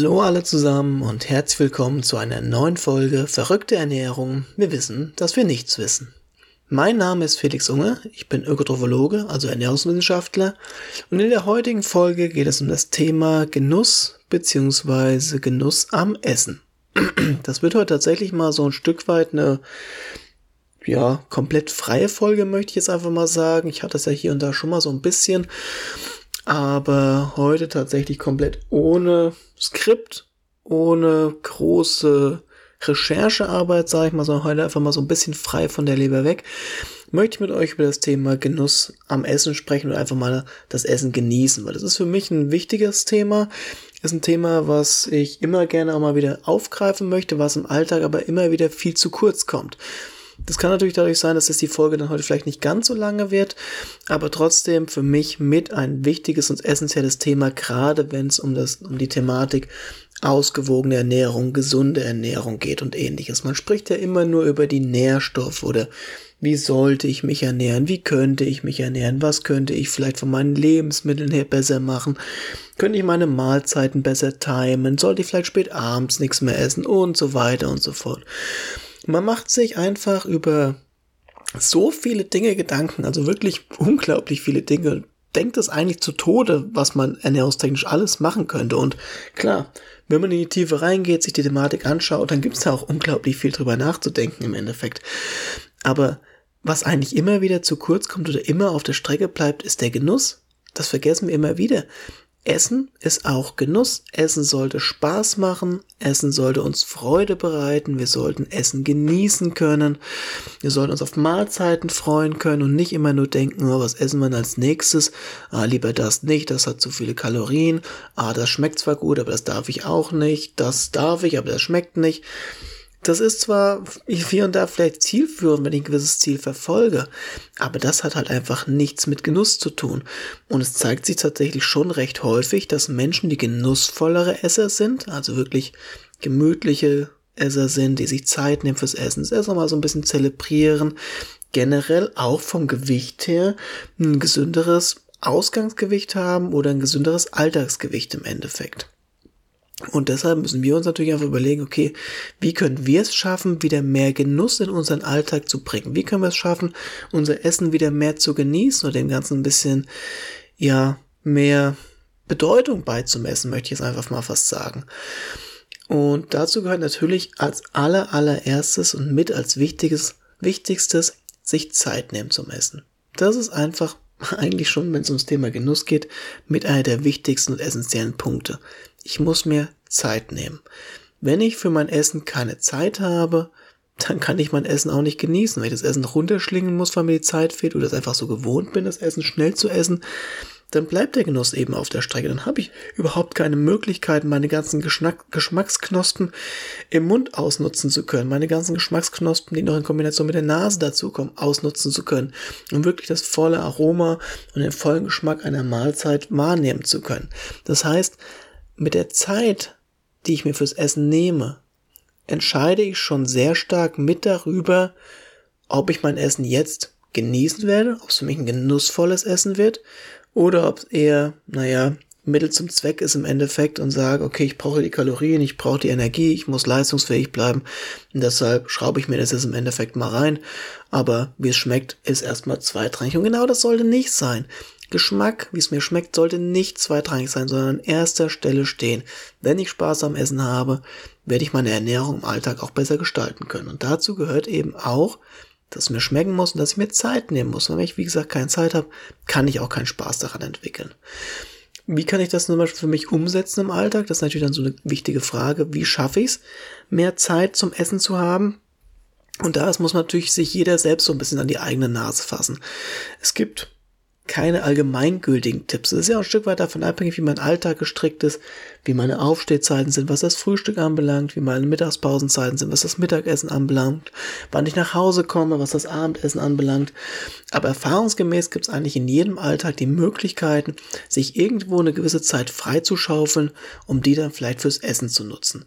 Hallo alle zusammen und herzlich willkommen zu einer neuen Folge Verrückte Ernährung. Wir wissen, dass wir nichts wissen. Mein Name ist Felix Unge, ich bin Ökotrophologe, also Ernährungswissenschaftler und in der heutigen Folge geht es um das Thema Genuss bzw. Genuss am Essen. Das wird heute tatsächlich mal so ein Stück weit eine ja, komplett freie Folge, möchte ich jetzt einfach mal sagen. Ich hatte das ja hier und da schon mal so ein bisschen aber heute tatsächlich komplett ohne Skript, ohne große Recherchearbeit, sage ich mal, sondern heute einfach mal so ein bisschen frei von der Leber weg, möchte ich mit euch über das Thema Genuss am Essen sprechen und einfach mal das Essen genießen, weil das ist für mich ein wichtiges Thema, ist ein Thema, was ich immer gerne auch mal wieder aufgreifen möchte, was im Alltag aber immer wieder viel zu kurz kommt. Das kann natürlich dadurch sein, dass jetzt die Folge dann heute vielleicht nicht ganz so lange wird, aber trotzdem für mich mit ein wichtiges und essentielles Thema, gerade wenn es um das, um die Thematik ausgewogene Ernährung, gesunde Ernährung geht und ähnliches. Man spricht ja immer nur über die Nährstoffe oder wie sollte ich mich ernähren, wie könnte ich mich ernähren, was könnte ich vielleicht von meinen Lebensmitteln her besser machen, könnte ich meine Mahlzeiten besser timen, sollte ich vielleicht spät abends nichts mehr essen und so weiter und so fort. Man macht sich einfach über so viele Dinge Gedanken, also wirklich unglaublich viele Dinge. Denkt es eigentlich zu Tode, was man ernährungstechnisch alles machen könnte. Und klar, wenn man in die Tiefe reingeht, sich die Thematik anschaut, dann gibt es da auch unglaublich viel drüber nachzudenken im Endeffekt. Aber was eigentlich immer wieder zu kurz kommt oder immer auf der Strecke bleibt, ist der Genuss. Das vergessen wir immer wieder. Essen ist auch Genuss. Essen sollte Spaß machen. Essen sollte uns Freude bereiten. Wir sollten Essen genießen können. Wir sollten uns auf Mahlzeiten freuen können und nicht immer nur denken, oh, was essen wir als nächstes? Ah, lieber das nicht, das hat zu viele Kalorien. Ah, das schmeckt zwar gut, aber das darf ich auch nicht. Das darf ich, aber das schmeckt nicht. Das ist zwar hier und da vielleicht zielführend, wenn ich ein gewisses Ziel verfolge, aber das hat halt einfach nichts mit Genuss zu tun. Und es zeigt sich tatsächlich schon recht häufig, dass Menschen, die genussvollere Esser sind, also wirklich gemütliche Esser sind, die sich Zeit nehmen fürs Essen, das erst einmal so ein bisschen zelebrieren, generell auch vom Gewicht her ein gesünderes Ausgangsgewicht haben oder ein gesünderes Alltagsgewicht im Endeffekt. Und deshalb müssen wir uns natürlich einfach überlegen, okay, wie können wir es schaffen, wieder mehr Genuss in unseren Alltag zu bringen? Wie können wir es schaffen, unser Essen wieder mehr zu genießen und dem Ganzen ein bisschen, ja, mehr Bedeutung beizumessen, möchte ich jetzt einfach mal fast sagen. Und dazu gehört natürlich als aller, allererstes und mit als wichtiges, wichtigstes, sich Zeit nehmen zum Essen. Das ist einfach eigentlich schon, wenn es ums Thema Genuss geht, mit einer der wichtigsten und essentiellen Punkte. Ich muss mir Zeit nehmen. Wenn ich für mein Essen keine Zeit habe, dann kann ich mein Essen auch nicht genießen. Wenn ich das Essen runterschlingen muss, weil mir die Zeit fehlt oder es einfach so gewohnt bin, das Essen schnell zu essen, dann bleibt der Genuss eben auf der Strecke. Dann habe ich überhaupt keine Möglichkeit, meine ganzen Geschmack Geschmacksknospen im Mund ausnutzen zu können. Meine ganzen Geschmacksknospen, die noch in Kombination mit der Nase dazukommen, ausnutzen zu können. Um wirklich das volle Aroma und den vollen Geschmack einer Mahlzeit wahrnehmen zu können. Das heißt, mit der Zeit, die ich mir fürs Essen nehme, entscheide ich schon sehr stark mit darüber, ob ich mein Essen jetzt genießen werde, ob es für mich ein genussvolles Essen wird oder ob es eher, naja, Mittel zum Zweck ist im Endeffekt und sage, okay, ich brauche die Kalorien, ich brauche die Energie, ich muss leistungsfähig bleiben und deshalb schraube ich mir das jetzt im Endeffekt mal rein. Aber wie es schmeckt, ist erstmal zweitrangig und genau das sollte nicht sein. Geschmack, wie es mir schmeckt, sollte nicht zweitrangig sein, sondern an erster Stelle stehen. Wenn ich Spaß am Essen habe, werde ich meine Ernährung im Alltag auch besser gestalten können. Und dazu gehört eben auch, dass es mir schmecken muss und dass ich mir Zeit nehmen muss. Wenn ich, wie gesagt, keine Zeit habe, kann ich auch keinen Spaß daran entwickeln. Wie kann ich das zum Beispiel für mich umsetzen im Alltag? Das ist natürlich dann so eine wichtige Frage. Wie schaffe ich es, mehr Zeit zum Essen zu haben? Und da muss natürlich sich jeder selbst so ein bisschen an die eigene Nase fassen. Es gibt keine allgemeingültigen Tipps. Es ist ja auch ein Stück weit davon abhängig, wie mein Alltag gestrickt ist, wie meine Aufstehzeiten sind, was das Frühstück anbelangt, wie meine Mittagspausenzeiten sind, was das Mittagessen anbelangt, wann ich nach Hause komme, was das Abendessen anbelangt. Aber erfahrungsgemäß gibt es eigentlich in jedem Alltag die Möglichkeiten, sich irgendwo eine gewisse Zeit freizuschaufeln, um die dann vielleicht fürs Essen zu nutzen.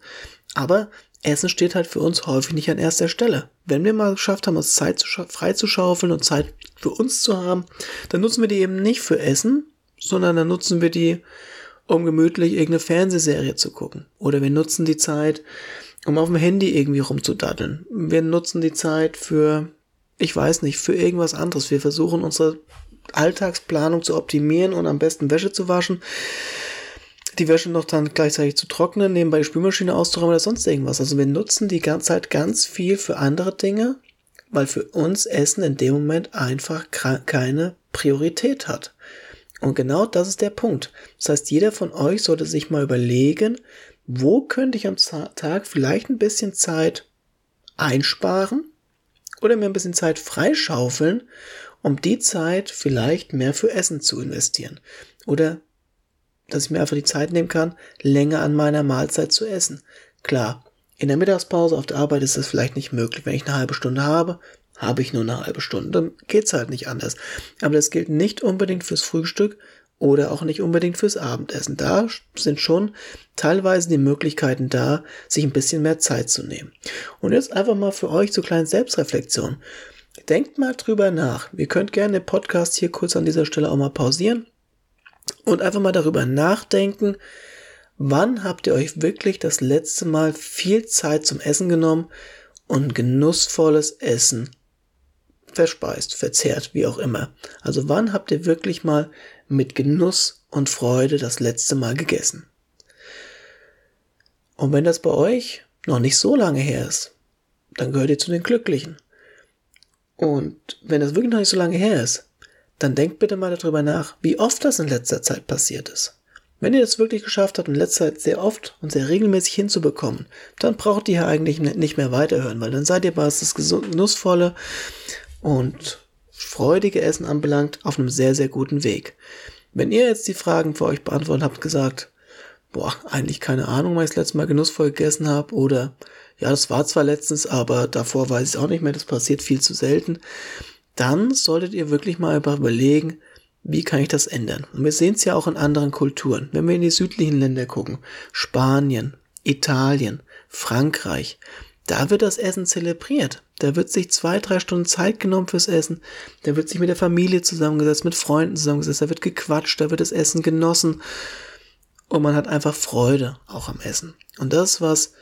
Aber Essen steht halt für uns häufig nicht an erster Stelle. Wenn wir mal geschafft haben, uns Zeit freizuschaufeln und Zeit für uns zu haben, dann nutzen wir die eben nicht für Essen, sondern dann nutzen wir die, um gemütlich irgendeine Fernsehserie zu gucken. Oder wir nutzen die Zeit, um auf dem Handy irgendwie rumzudaddeln. Wir nutzen die Zeit für, ich weiß nicht, für irgendwas anderes. Wir versuchen unsere Alltagsplanung zu optimieren und am besten Wäsche zu waschen. Die Wäsche noch dann gleichzeitig zu trocknen, nebenbei die Spülmaschine auszuräumen oder sonst irgendwas. Also wir nutzen die ganze Zeit ganz viel für andere Dinge, weil für uns Essen in dem Moment einfach keine Priorität hat. Und genau das ist der Punkt. Das heißt, jeder von euch sollte sich mal überlegen, wo könnte ich am Tag vielleicht ein bisschen Zeit einsparen oder mir ein bisschen Zeit freischaufeln, um die Zeit vielleicht mehr für Essen zu investieren. Oder dass ich mir einfach die Zeit nehmen kann, länger an meiner Mahlzeit zu essen. Klar, in der Mittagspause auf der Arbeit ist das vielleicht nicht möglich. Wenn ich eine halbe Stunde habe, habe ich nur eine halbe Stunde. Dann geht's halt nicht anders. Aber das gilt nicht unbedingt fürs Frühstück oder auch nicht unbedingt fürs Abendessen. Da sind schon teilweise die Möglichkeiten da, sich ein bisschen mehr Zeit zu nehmen. Und jetzt einfach mal für euch zur kleinen Selbstreflexion. Denkt mal drüber nach. Ihr könnt gerne den Podcast hier kurz an dieser Stelle auch mal pausieren und einfach mal darüber nachdenken, wann habt ihr euch wirklich das letzte Mal viel Zeit zum Essen genommen und genussvolles Essen verspeist, verzehrt, wie auch immer. Also wann habt ihr wirklich mal mit Genuss und Freude das letzte Mal gegessen? Und wenn das bei euch noch nicht so lange her ist, dann gehört ihr zu den Glücklichen. Und wenn das wirklich noch nicht so lange her ist, dann denkt bitte mal darüber nach, wie oft das in letzter Zeit passiert ist. Wenn ihr das wirklich geschafft habt, in letzter Zeit sehr oft und sehr regelmäßig hinzubekommen, dann braucht ihr eigentlich nicht mehr weiterhören, weil dann seid ihr, was das genussvolle und freudige Essen anbelangt, auf einem sehr, sehr guten Weg. Wenn ihr jetzt die Fragen für euch beantwortet habt, gesagt, boah, eigentlich keine Ahnung, weil ich das letzte Mal genussvoll gegessen habe oder ja, das war zwar letztens, aber davor weiß ich auch nicht mehr, das passiert viel zu selten, dann solltet ihr wirklich mal überlegen, wie kann ich das ändern? Und wir sehen es ja auch in anderen Kulturen. Wenn wir in die südlichen Länder gucken, Spanien, Italien, Frankreich, da wird das Essen zelebriert. Da wird sich zwei, drei Stunden Zeit genommen fürs Essen. Da wird sich mit der Familie zusammengesetzt, mit Freunden zusammengesetzt. Da wird gequatscht, da wird das Essen genossen. Und man hat einfach Freude auch am Essen. Und das was,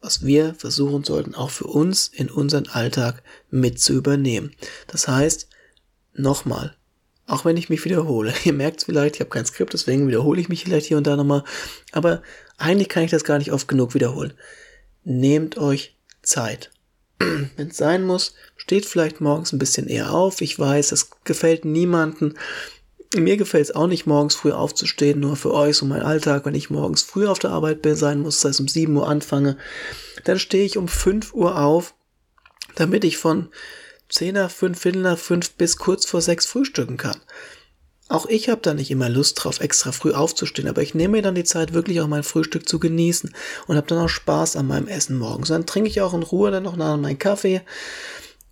was wir versuchen sollten, auch für uns in unseren Alltag mit zu übernehmen. Das heißt, nochmal, auch wenn ich mich wiederhole, ihr merkt es vielleicht, ich habe kein Skript, deswegen wiederhole ich mich vielleicht hier und da nochmal, aber eigentlich kann ich das gar nicht oft genug wiederholen. Nehmt euch Zeit. Wenn es sein muss, steht vielleicht morgens ein bisschen eher auf. Ich weiß, das gefällt niemanden. Mir gefällt es auch nicht, morgens früh aufzustehen, nur für euch, so mein Alltag, wenn ich morgens früh auf der Arbeit bin, sein muss, das heißt um 7 Uhr anfange, dann stehe ich um 5 Uhr auf, damit ich von 10 nach 5, Viertel nach 5 bis kurz vor 6 frühstücken kann. Auch ich habe da nicht immer Lust drauf, extra früh aufzustehen, aber ich nehme mir dann die Zeit, wirklich auch mein Frühstück zu genießen und habe dann auch Spaß an meinem Essen morgens. Dann trinke ich auch in Ruhe dann noch nach meinen Kaffee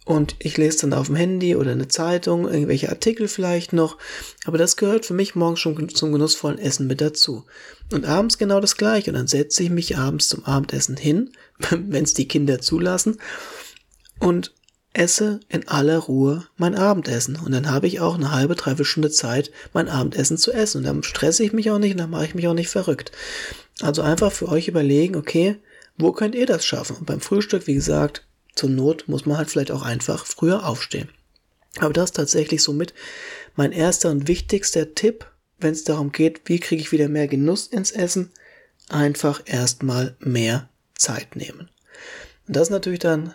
und ich lese dann auf dem Handy oder eine Zeitung, irgendwelche Artikel vielleicht noch. Aber das gehört für mich morgens schon zum genussvollen Essen mit dazu. Und abends genau das gleiche. Und dann setze ich mich abends zum Abendessen hin, wenn es die Kinder zulassen. Und esse in aller Ruhe mein Abendessen. Und dann habe ich auch eine halbe, dreiviertel Stunde Zeit, mein Abendessen zu essen. Und dann stresse ich mich auch nicht und dann mache ich mich auch nicht verrückt. Also einfach für euch überlegen, okay, wo könnt ihr das schaffen? Und beim Frühstück, wie gesagt, zur Not muss man halt vielleicht auch einfach früher aufstehen. Aber das ist tatsächlich somit mein erster und wichtigster Tipp, wenn es darum geht, wie kriege ich wieder mehr Genuss ins Essen, einfach erstmal mehr Zeit nehmen. Und das ist natürlich dann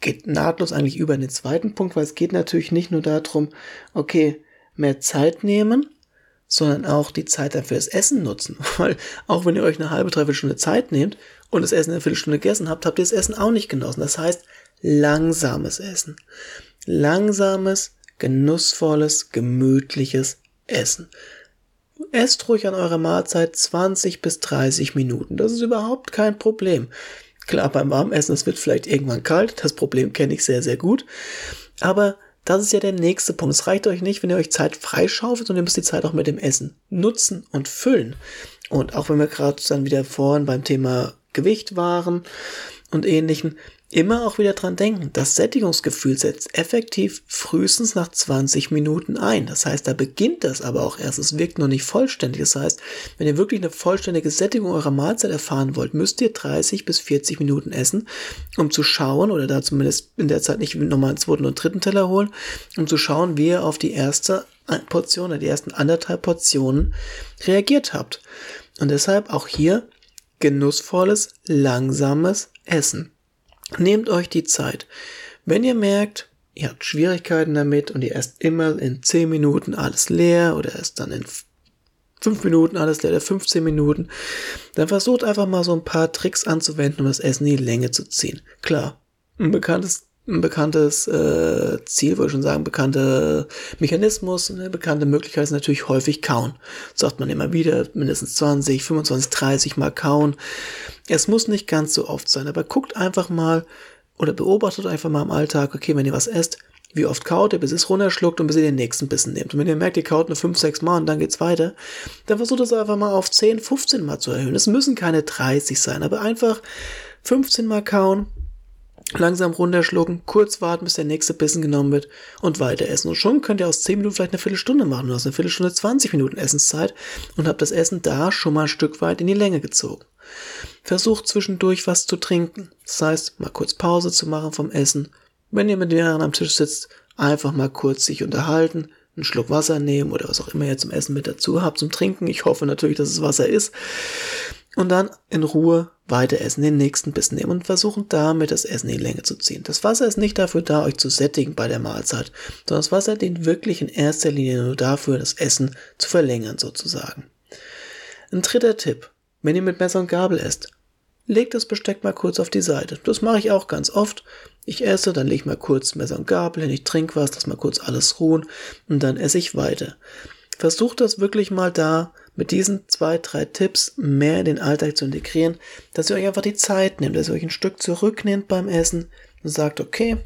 geht nahtlos eigentlich über in den zweiten Punkt, weil es geht natürlich nicht nur darum, okay, mehr Zeit nehmen, sondern auch die Zeit dafür das Essen nutzen. Weil auch wenn ihr euch eine halbe, dreiviertel Stunde Zeit nehmt und das Essen eine Viertelstunde gegessen habt, habt ihr das Essen auch nicht genossen. Das heißt, langsames Essen. Langsames, genussvolles, gemütliches Essen. Esst ruhig an eurer Mahlzeit 20 bis 30 Minuten. Das ist überhaupt kein Problem. Klar, beim Warmessen, es wird vielleicht irgendwann kalt. Das Problem kenne ich sehr, sehr gut. Aber das ist ja der nächste Punkt. Es reicht euch nicht, wenn ihr euch Zeit freischaufelt, sondern ihr müsst die Zeit auch mit dem Essen nutzen und füllen. Und auch wenn wir gerade dann wieder vorhin beim Thema Gewicht waren und ähnlichen, immer auch wieder dran denken, das Sättigungsgefühl setzt effektiv frühestens nach 20 Minuten ein. Das heißt, da beginnt das aber auch erst. Es wirkt noch nicht vollständig. Das heißt, wenn ihr wirklich eine vollständige Sättigung eurer Mahlzeit erfahren wollt, müsst ihr 30 bis 40 Minuten essen, um zu schauen, oder da zumindest in der Zeit nicht nochmal einen zweiten und dritten Teller holen, um zu schauen, wie ihr auf die erste Portion oder die ersten anderthalb Portionen reagiert habt. Und deshalb auch hier genussvolles, langsames Essen. Nehmt euch die Zeit. Wenn ihr merkt, ihr habt Schwierigkeiten damit und ihr esst immer in 10 Minuten alles leer oder erst dann in 5 Minuten alles leer oder 15 Minuten, dann versucht einfach mal so ein paar Tricks anzuwenden, um das Essen in die Länge zu ziehen. Klar, ein bekanntes ein bekanntes äh, Ziel, würde ich schon sagen, bekannter Mechanismus, eine bekannte Möglichkeit ist natürlich häufig kauen. sagt man immer wieder, mindestens 20, 25, 30 Mal kauen. Es muss nicht ganz so oft sein, aber guckt einfach mal oder beobachtet einfach mal im Alltag, okay, wenn ihr was esst, wie oft kaut ihr, bis es runterschluckt und bis ihr den nächsten Bissen nehmt. Und wenn ihr merkt, ihr kaut nur 5, 6 Mal und dann geht's weiter, dann versucht es einfach mal auf 10, 15 Mal zu erhöhen. Es müssen keine 30 sein, aber einfach 15 Mal kauen, langsam runterschlucken, kurz warten, bis der nächste Bissen genommen wird und weiter essen. Und schon könnt ihr aus 10 Minuten vielleicht eine Viertelstunde machen. Du hast eine Viertelstunde 20 Minuten Essenszeit und habt das Essen da schon mal ein Stück weit in die Länge gezogen. Versucht zwischendurch was zu trinken. Das heißt, mal kurz Pause zu machen vom Essen. Wenn ihr mit mehreren am Tisch sitzt, einfach mal kurz sich unterhalten, einen Schluck Wasser nehmen oder was auch immer ihr zum Essen mit dazu habt zum Trinken. Ich hoffe natürlich, dass es Wasser ist und dann in Ruhe weiter essen, den nächsten Bissen nehmen und versuchen damit das Essen in die Länge zu ziehen. Das Wasser ist nicht dafür da, euch zu sättigen bei der Mahlzeit, sondern das Wasser dient wirklich in erster Linie nur dafür, das Essen zu verlängern sozusagen. Ein dritter Tipp, wenn ihr mit Messer und Gabel esst, legt das Besteck mal kurz auf die Seite. Das mache ich auch ganz oft. Ich esse, dann lege ich mal kurz Messer und Gabel hin, ich trinke was, lass mal kurz alles ruhen und dann esse ich weiter. Versucht das wirklich mal da mit diesen zwei, drei Tipps mehr in den Alltag zu integrieren, dass ihr euch einfach die Zeit nehmt, dass ihr euch ein Stück zurücknehmt beim Essen und sagt, okay,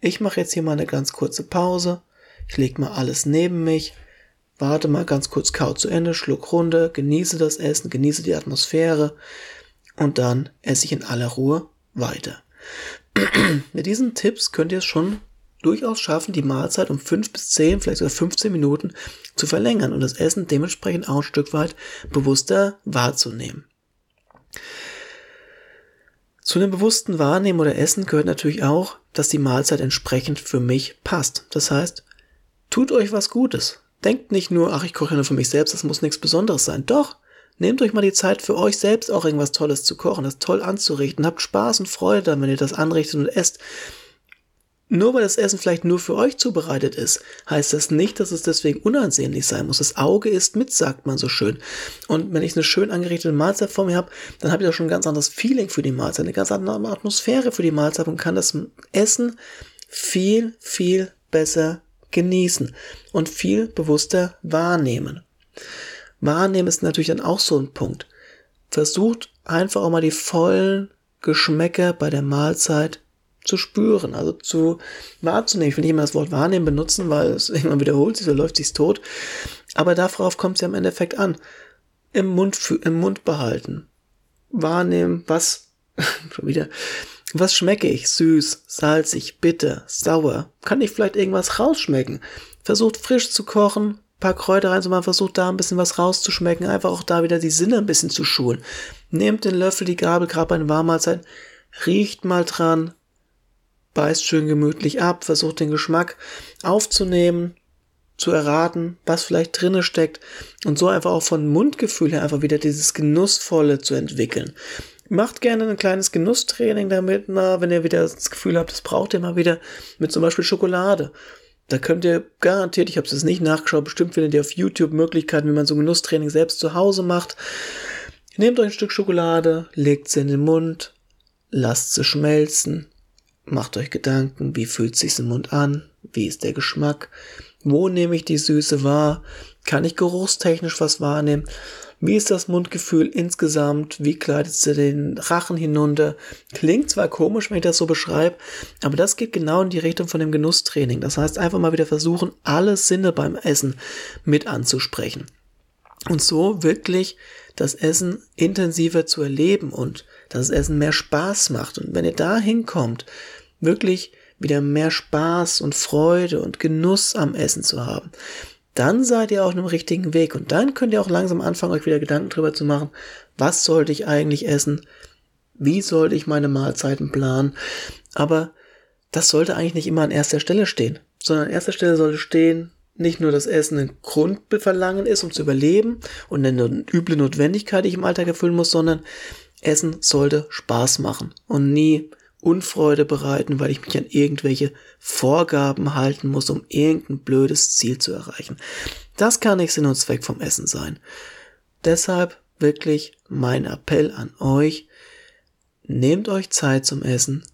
ich mache jetzt hier mal eine ganz kurze Pause, ich lege mal alles neben mich, warte mal ganz kurz kau zu Ende, schluck runter, genieße das Essen, genieße die Atmosphäre und dann esse ich in aller Ruhe weiter. Mit diesen Tipps könnt ihr es schon durchaus schaffen, die Mahlzeit um fünf bis zehn, vielleicht sogar 15 Minuten zu verlängern und das Essen dementsprechend auch ein Stück weit bewusster wahrzunehmen. Zu einem bewussten Wahrnehmen oder Essen gehört natürlich auch, dass die Mahlzeit entsprechend für mich passt. Das heißt, tut euch was Gutes. Denkt nicht nur, ach, ich koche nur für mich selbst, das muss nichts Besonderes sein. Doch, nehmt euch mal die Zeit für euch selbst auch irgendwas Tolles zu kochen, das toll anzurichten. Habt Spaß und Freude dann, wenn ihr das anrichtet und esst. Nur weil das Essen vielleicht nur für euch zubereitet ist, heißt das nicht, dass es deswegen unansehnlich sein muss. Das Auge ist mit, sagt man so schön. Und wenn ich eine schön angerichtete Mahlzeit vor mir habe, dann habe ich auch schon ein ganz anderes Feeling für die Mahlzeit, eine ganz andere Atmosphäre für die Mahlzeit und kann das Essen viel, viel besser genießen und viel bewusster wahrnehmen. Wahrnehmen ist natürlich dann auch so ein Punkt. Versucht einfach auch mal die vollen Geschmäcker bei der Mahlzeit zu spüren, also zu wahrzunehmen. Ich will nicht immer das Wort wahrnehmen benutzen, weil es irgendwann wiederholt sich, so läuft sich's tot. Aber darauf kommt es ja im Endeffekt an. Im Mund, im Mund behalten. Wahrnehmen, was, schon wieder, was schmecke ich? Süß, salzig, bitter, sauer. Kann ich vielleicht irgendwas rausschmecken? Versucht frisch zu kochen, paar Kräuter reinzumachen, versucht da ein bisschen was rauszuschmecken, einfach auch da wieder die Sinne ein bisschen zu schulen. Nehmt den Löffel, die Gabel, gerade bei einer Warmmahlzeit, riecht mal dran, beißt schön gemütlich ab, versucht den Geschmack aufzunehmen, zu erraten, was vielleicht drinne steckt und so einfach auch von Mundgefühl her einfach wieder dieses Genussvolle zu entwickeln. Macht gerne ein kleines Genusstraining damit, na, wenn ihr wieder das Gefühl habt, das braucht ihr mal wieder, mit zum Beispiel Schokolade. Da könnt ihr garantiert, ich habe es nicht nachgeschaut, bestimmt findet ihr auf YouTube Möglichkeiten, wie man so ein Genusstraining selbst zu Hause macht. Nehmt euch ein Stück Schokolade, legt sie in den Mund, lasst sie schmelzen, Macht euch Gedanken, wie fühlt sich's im Mund an? Wie ist der Geschmack? Wo nehme ich die Süße wahr? Kann ich geruchstechnisch was wahrnehmen? Wie ist das Mundgefühl insgesamt? Wie kleidet sie den Rachen hinunter? Klingt zwar komisch, wenn ich das so beschreibe, aber das geht genau in die Richtung von dem Genusstraining. Das heißt, einfach mal wieder versuchen, alle Sinne beim Essen mit anzusprechen. Und so wirklich das Essen intensiver zu erleben und dass das Essen mehr Spaß macht. Und wenn ihr da hinkommt, wirklich wieder mehr Spaß und Freude und Genuss am Essen zu haben, dann seid ihr auf einem richtigen Weg und dann könnt ihr auch langsam anfangen, euch wieder Gedanken drüber zu machen, was sollte ich eigentlich essen, wie sollte ich meine Mahlzeiten planen, aber das sollte eigentlich nicht immer an erster Stelle stehen, sondern an erster Stelle sollte stehen, nicht nur das Essen ein Grundverlangen ist, um zu überleben und eine üble Notwendigkeit, die ich im Alltag erfüllen muss, sondern Essen sollte Spaß machen und nie Unfreude bereiten, weil ich mich an irgendwelche Vorgaben halten muss, um irgendein blödes Ziel zu erreichen. Das kann nicht Sinn und Zweck vom Essen sein. Deshalb wirklich mein Appell an euch, nehmt euch Zeit zum Essen,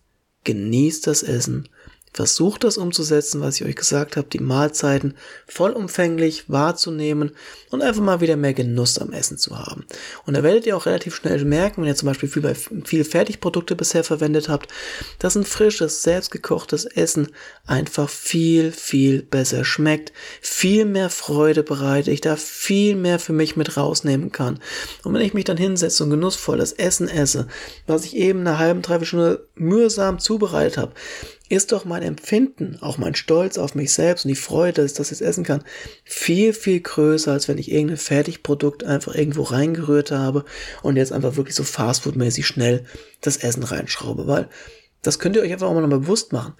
genießt das Essen Versucht das umzusetzen, was ich euch gesagt habe, die Mahlzeiten vollumfänglich wahrzunehmen und einfach mal wieder mehr Genuss am Essen zu haben. Und da werdet ihr auch relativ schnell merken, wenn ihr zum Beispiel viel, viel Fertigprodukte bisher verwendet habt, dass ein frisches, selbstgekochtes Essen einfach viel, viel besser schmeckt, viel mehr Freude bereitet, ich da viel mehr für mich mit rausnehmen kann. Und wenn ich mich dann hinsetze und genussvoll das Essen esse, was ich eben eine halbe, dreiviertel Stunde mühsam zubereitet habe, ist doch mein Empfinden, auch mein Stolz auf mich selbst und die Freude, dass ich das jetzt essen kann, viel, viel größer, als wenn ich irgendein Fertigprodukt einfach irgendwo reingerührt habe und jetzt einfach wirklich so fastfoodmäßig schnell das Essen reinschraube, weil das könnt ihr euch einfach auch mal bewusst machen.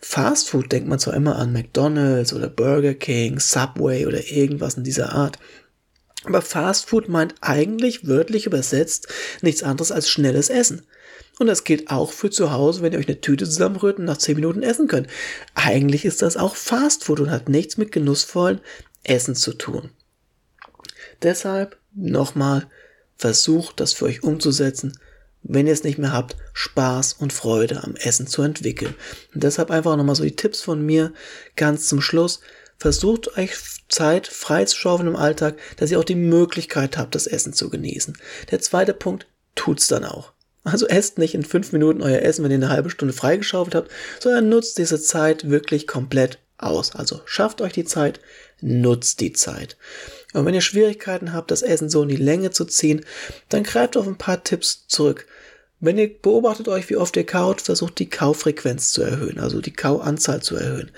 Fastfood denkt man zwar immer an McDonald's oder Burger King, Subway oder irgendwas in dieser Art. Aber Fastfood meint eigentlich wörtlich übersetzt nichts anderes als schnelles Essen. Und das gilt auch für zu Hause, wenn ihr euch eine Tüte zusammenrührt und nach 10 Minuten essen könnt. Eigentlich ist das auch Fastfood und hat nichts mit genussvollen Essen zu tun. Deshalb nochmal versucht das für euch umzusetzen, wenn ihr es nicht mehr habt, Spaß und Freude am Essen zu entwickeln. Und deshalb einfach nochmal so die Tipps von mir ganz zum Schluss. Versucht euch Zeit freizuschaufeln im Alltag, dass ihr auch die Möglichkeit habt, das Essen zu genießen. Der zweite Punkt, tut's dann auch. Also esst nicht in fünf Minuten euer Essen, wenn ihr eine halbe Stunde freigeschaufelt habt, sondern nutzt diese Zeit wirklich komplett aus. Also schafft euch die Zeit, nutzt die Zeit. Und wenn ihr Schwierigkeiten habt, das Essen so in die Länge zu ziehen, dann greift auf ein paar Tipps zurück. Wenn ihr beobachtet euch, wie oft ihr kaut, versucht die Kaufrequenz zu erhöhen, also die Kauanzahl zu erhöhen.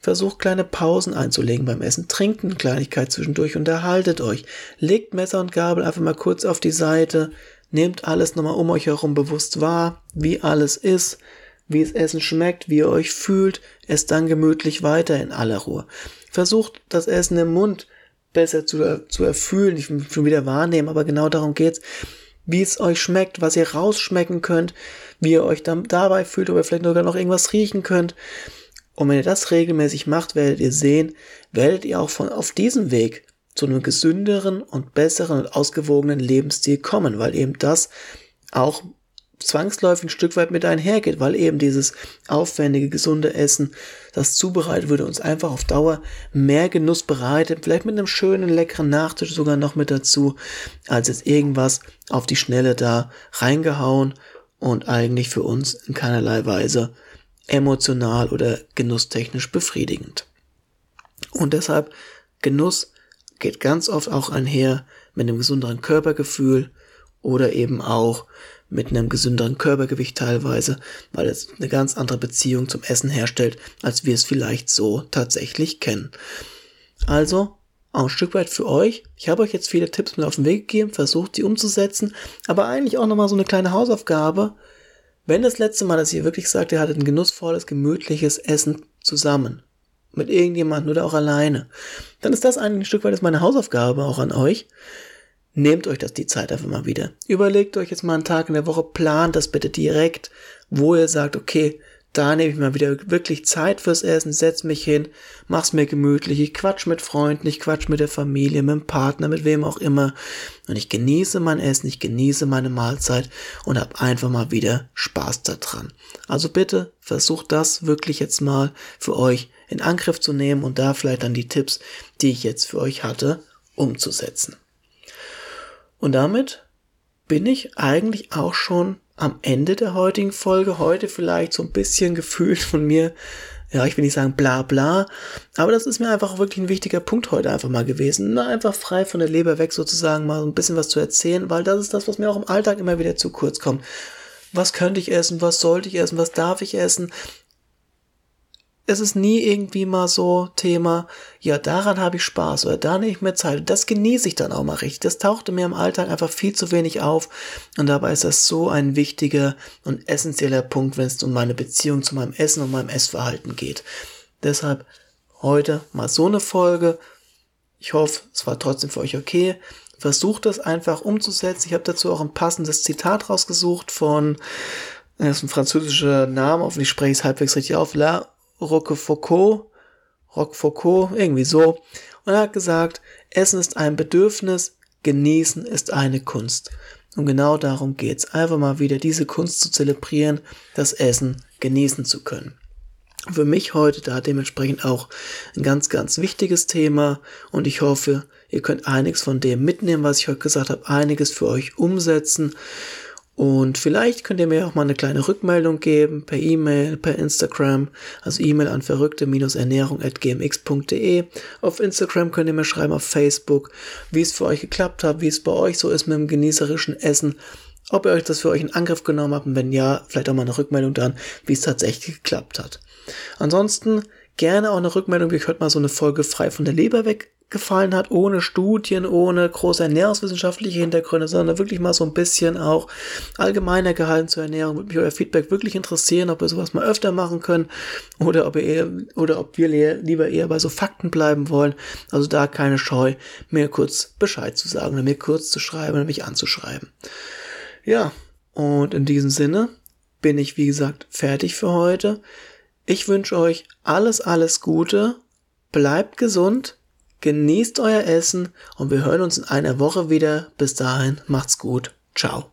Versucht kleine Pausen einzulegen beim Essen, trinkt eine Kleinigkeit zwischendurch und erhaltet euch. Legt Messer und Gabel einfach mal kurz auf die Seite, Nehmt alles nochmal um euch herum bewusst wahr, wie alles ist, wie es Essen schmeckt, wie ihr euch fühlt, esst dann gemütlich weiter in aller Ruhe. Versucht das Essen im Mund besser zu, zu erfühlen, ich schon wieder wahrnehmen, aber genau darum geht's, wie es euch schmeckt, was ihr rausschmecken könnt, wie ihr euch dann dabei fühlt, ob ihr vielleicht sogar noch irgendwas riechen könnt. Und wenn ihr das regelmäßig macht, werdet ihr sehen, werdet ihr auch von auf diesem Weg zu einem gesünderen und besseren und ausgewogenen Lebensstil kommen, weil eben das auch zwangsläufig ein Stück weit mit einhergeht, weil eben dieses aufwendige, gesunde Essen, das zubereitet würde, uns einfach auf Dauer mehr Genuss bereitet, vielleicht mit einem schönen, leckeren Nachtisch sogar noch mit dazu, als jetzt irgendwas auf die Schnelle da reingehauen und eigentlich für uns in keinerlei Weise emotional oder genusstechnisch befriedigend. Und deshalb Genuss geht ganz oft auch einher mit einem gesünderen Körpergefühl oder eben auch mit einem gesünderen Körpergewicht teilweise, weil es eine ganz andere Beziehung zum Essen herstellt, als wir es vielleicht so tatsächlich kennen. Also, auch ein Stück weit für euch. Ich habe euch jetzt viele Tipps mit auf den Weg gegeben, versucht sie umzusetzen, aber eigentlich auch nochmal so eine kleine Hausaufgabe. Wenn das letzte Mal, dass ihr wirklich sagt, ihr hattet ein genussvolles, gemütliches Essen zusammen, mit irgendjemandem oder auch alleine, dann ist das ein Stück weit meine Hausaufgabe auch an euch. Nehmt euch das die Zeit einfach mal wieder. Überlegt euch jetzt mal einen Tag in der Woche, plant das bitte direkt, wo ihr sagt, okay, da nehme ich mal wieder wirklich Zeit fürs Essen, setz mich hin, mach's mir gemütlich, ich quatsch mit Freunden, ich quatsch mit der Familie, mit dem Partner, mit wem auch immer. Und ich genieße mein Essen, ich genieße meine Mahlzeit und hab einfach mal wieder Spaß daran. Also bitte versucht das wirklich jetzt mal für euch in Angriff zu nehmen und da vielleicht dann die Tipps, die ich jetzt für euch hatte, umzusetzen. Und damit bin ich eigentlich auch schon am Ende der heutigen Folge. Heute vielleicht so ein bisschen gefühlt von mir Ja, ich will nicht sagen bla bla, aber das ist mir einfach wirklich ein wichtiger Punkt heute einfach mal gewesen. Na, einfach frei von der Leber weg sozusagen mal ein bisschen was zu erzählen, weil das ist das, was mir auch im Alltag immer wieder zu kurz kommt. Was könnte ich essen? Was sollte ich essen? Was darf ich essen? Es ist nie irgendwie mal so Thema, ja, daran habe ich Spaß oder da nehme ich mir Zeit. Das genieße ich dann auch mal richtig. Das tauchte mir im Alltag einfach viel zu wenig auf. Und dabei ist das so ein wichtiger und essentieller Punkt, wenn es um meine Beziehung zu meinem Essen und meinem Essverhalten geht. Deshalb heute mal so eine Folge. Ich hoffe, es war trotzdem für euch okay. Versucht das einfach umzusetzen. Ich habe dazu auch ein passendes Zitat rausgesucht von, das ist ein französischer Name, hoffentlich spreche ich es halbwegs richtig auf, La Roquefoucauld, Roquefoucauld, irgendwie so. Und er hat gesagt, Essen ist ein Bedürfnis, Genießen ist eine Kunst. Und genau darum geht's. Einfach mal wieder diese Kunst zu zelebrieren, das Essen genießen zu können. Für mich heute da dementsprechend auch ein ganz, ganz wichtiges Thema und ich hoffe, ihr könnt einiges von dem mitnehmen, was ich heute gesagt habe, einiges für euch umsetzen und vielleicht könnt ihr mir auch mal eine kleine Rückmeldung geben per E-Mail, per Instagram, also E-Mail an verrückte-ernährung.gmx.de. Auf Instagram könnt ihr mir schreiben, auf Facebook, wie es für euch geklappt hat, wie es bei euch so ist mit dem genießerischen Essen, ob ihr euch das für euch in Angriff genommen habt und wenn ja, vielleicht auch mal eine Rückmeldung dann, wie es tatsächlich geklappt hat. Ansonsten gerne auch eine Rückmeldung, wie heute mal so eine Folge frei von der Leber weg gefallen hat, ohne Studien, ohne große ernährungswissenschaftliche Hintergründe, sondern wirklich mal so ein bisschen auch allgemeiner gehalten zur Ernährung. Würde mich euer Feedback wirklich interessieren, ob wir sowas mal öfter machen können oder ob, ihr eher, oder ob wir lieber eher bei so Fakten bleiben wollen. Also da keine Scheu, mir kurz Bescheid zu sagen oder mir kurz zu schreiben oder mich anzuschreiben. Ja, und in diesem Sinne bin ich, wie gesagt, fertig für heute. Ich wünsche euch alles, alles Gute. Bleibt gesund Genießt euer Essen und wir hören uns in einer Woche wieder. Bis dahin, macht's gut. Ciao.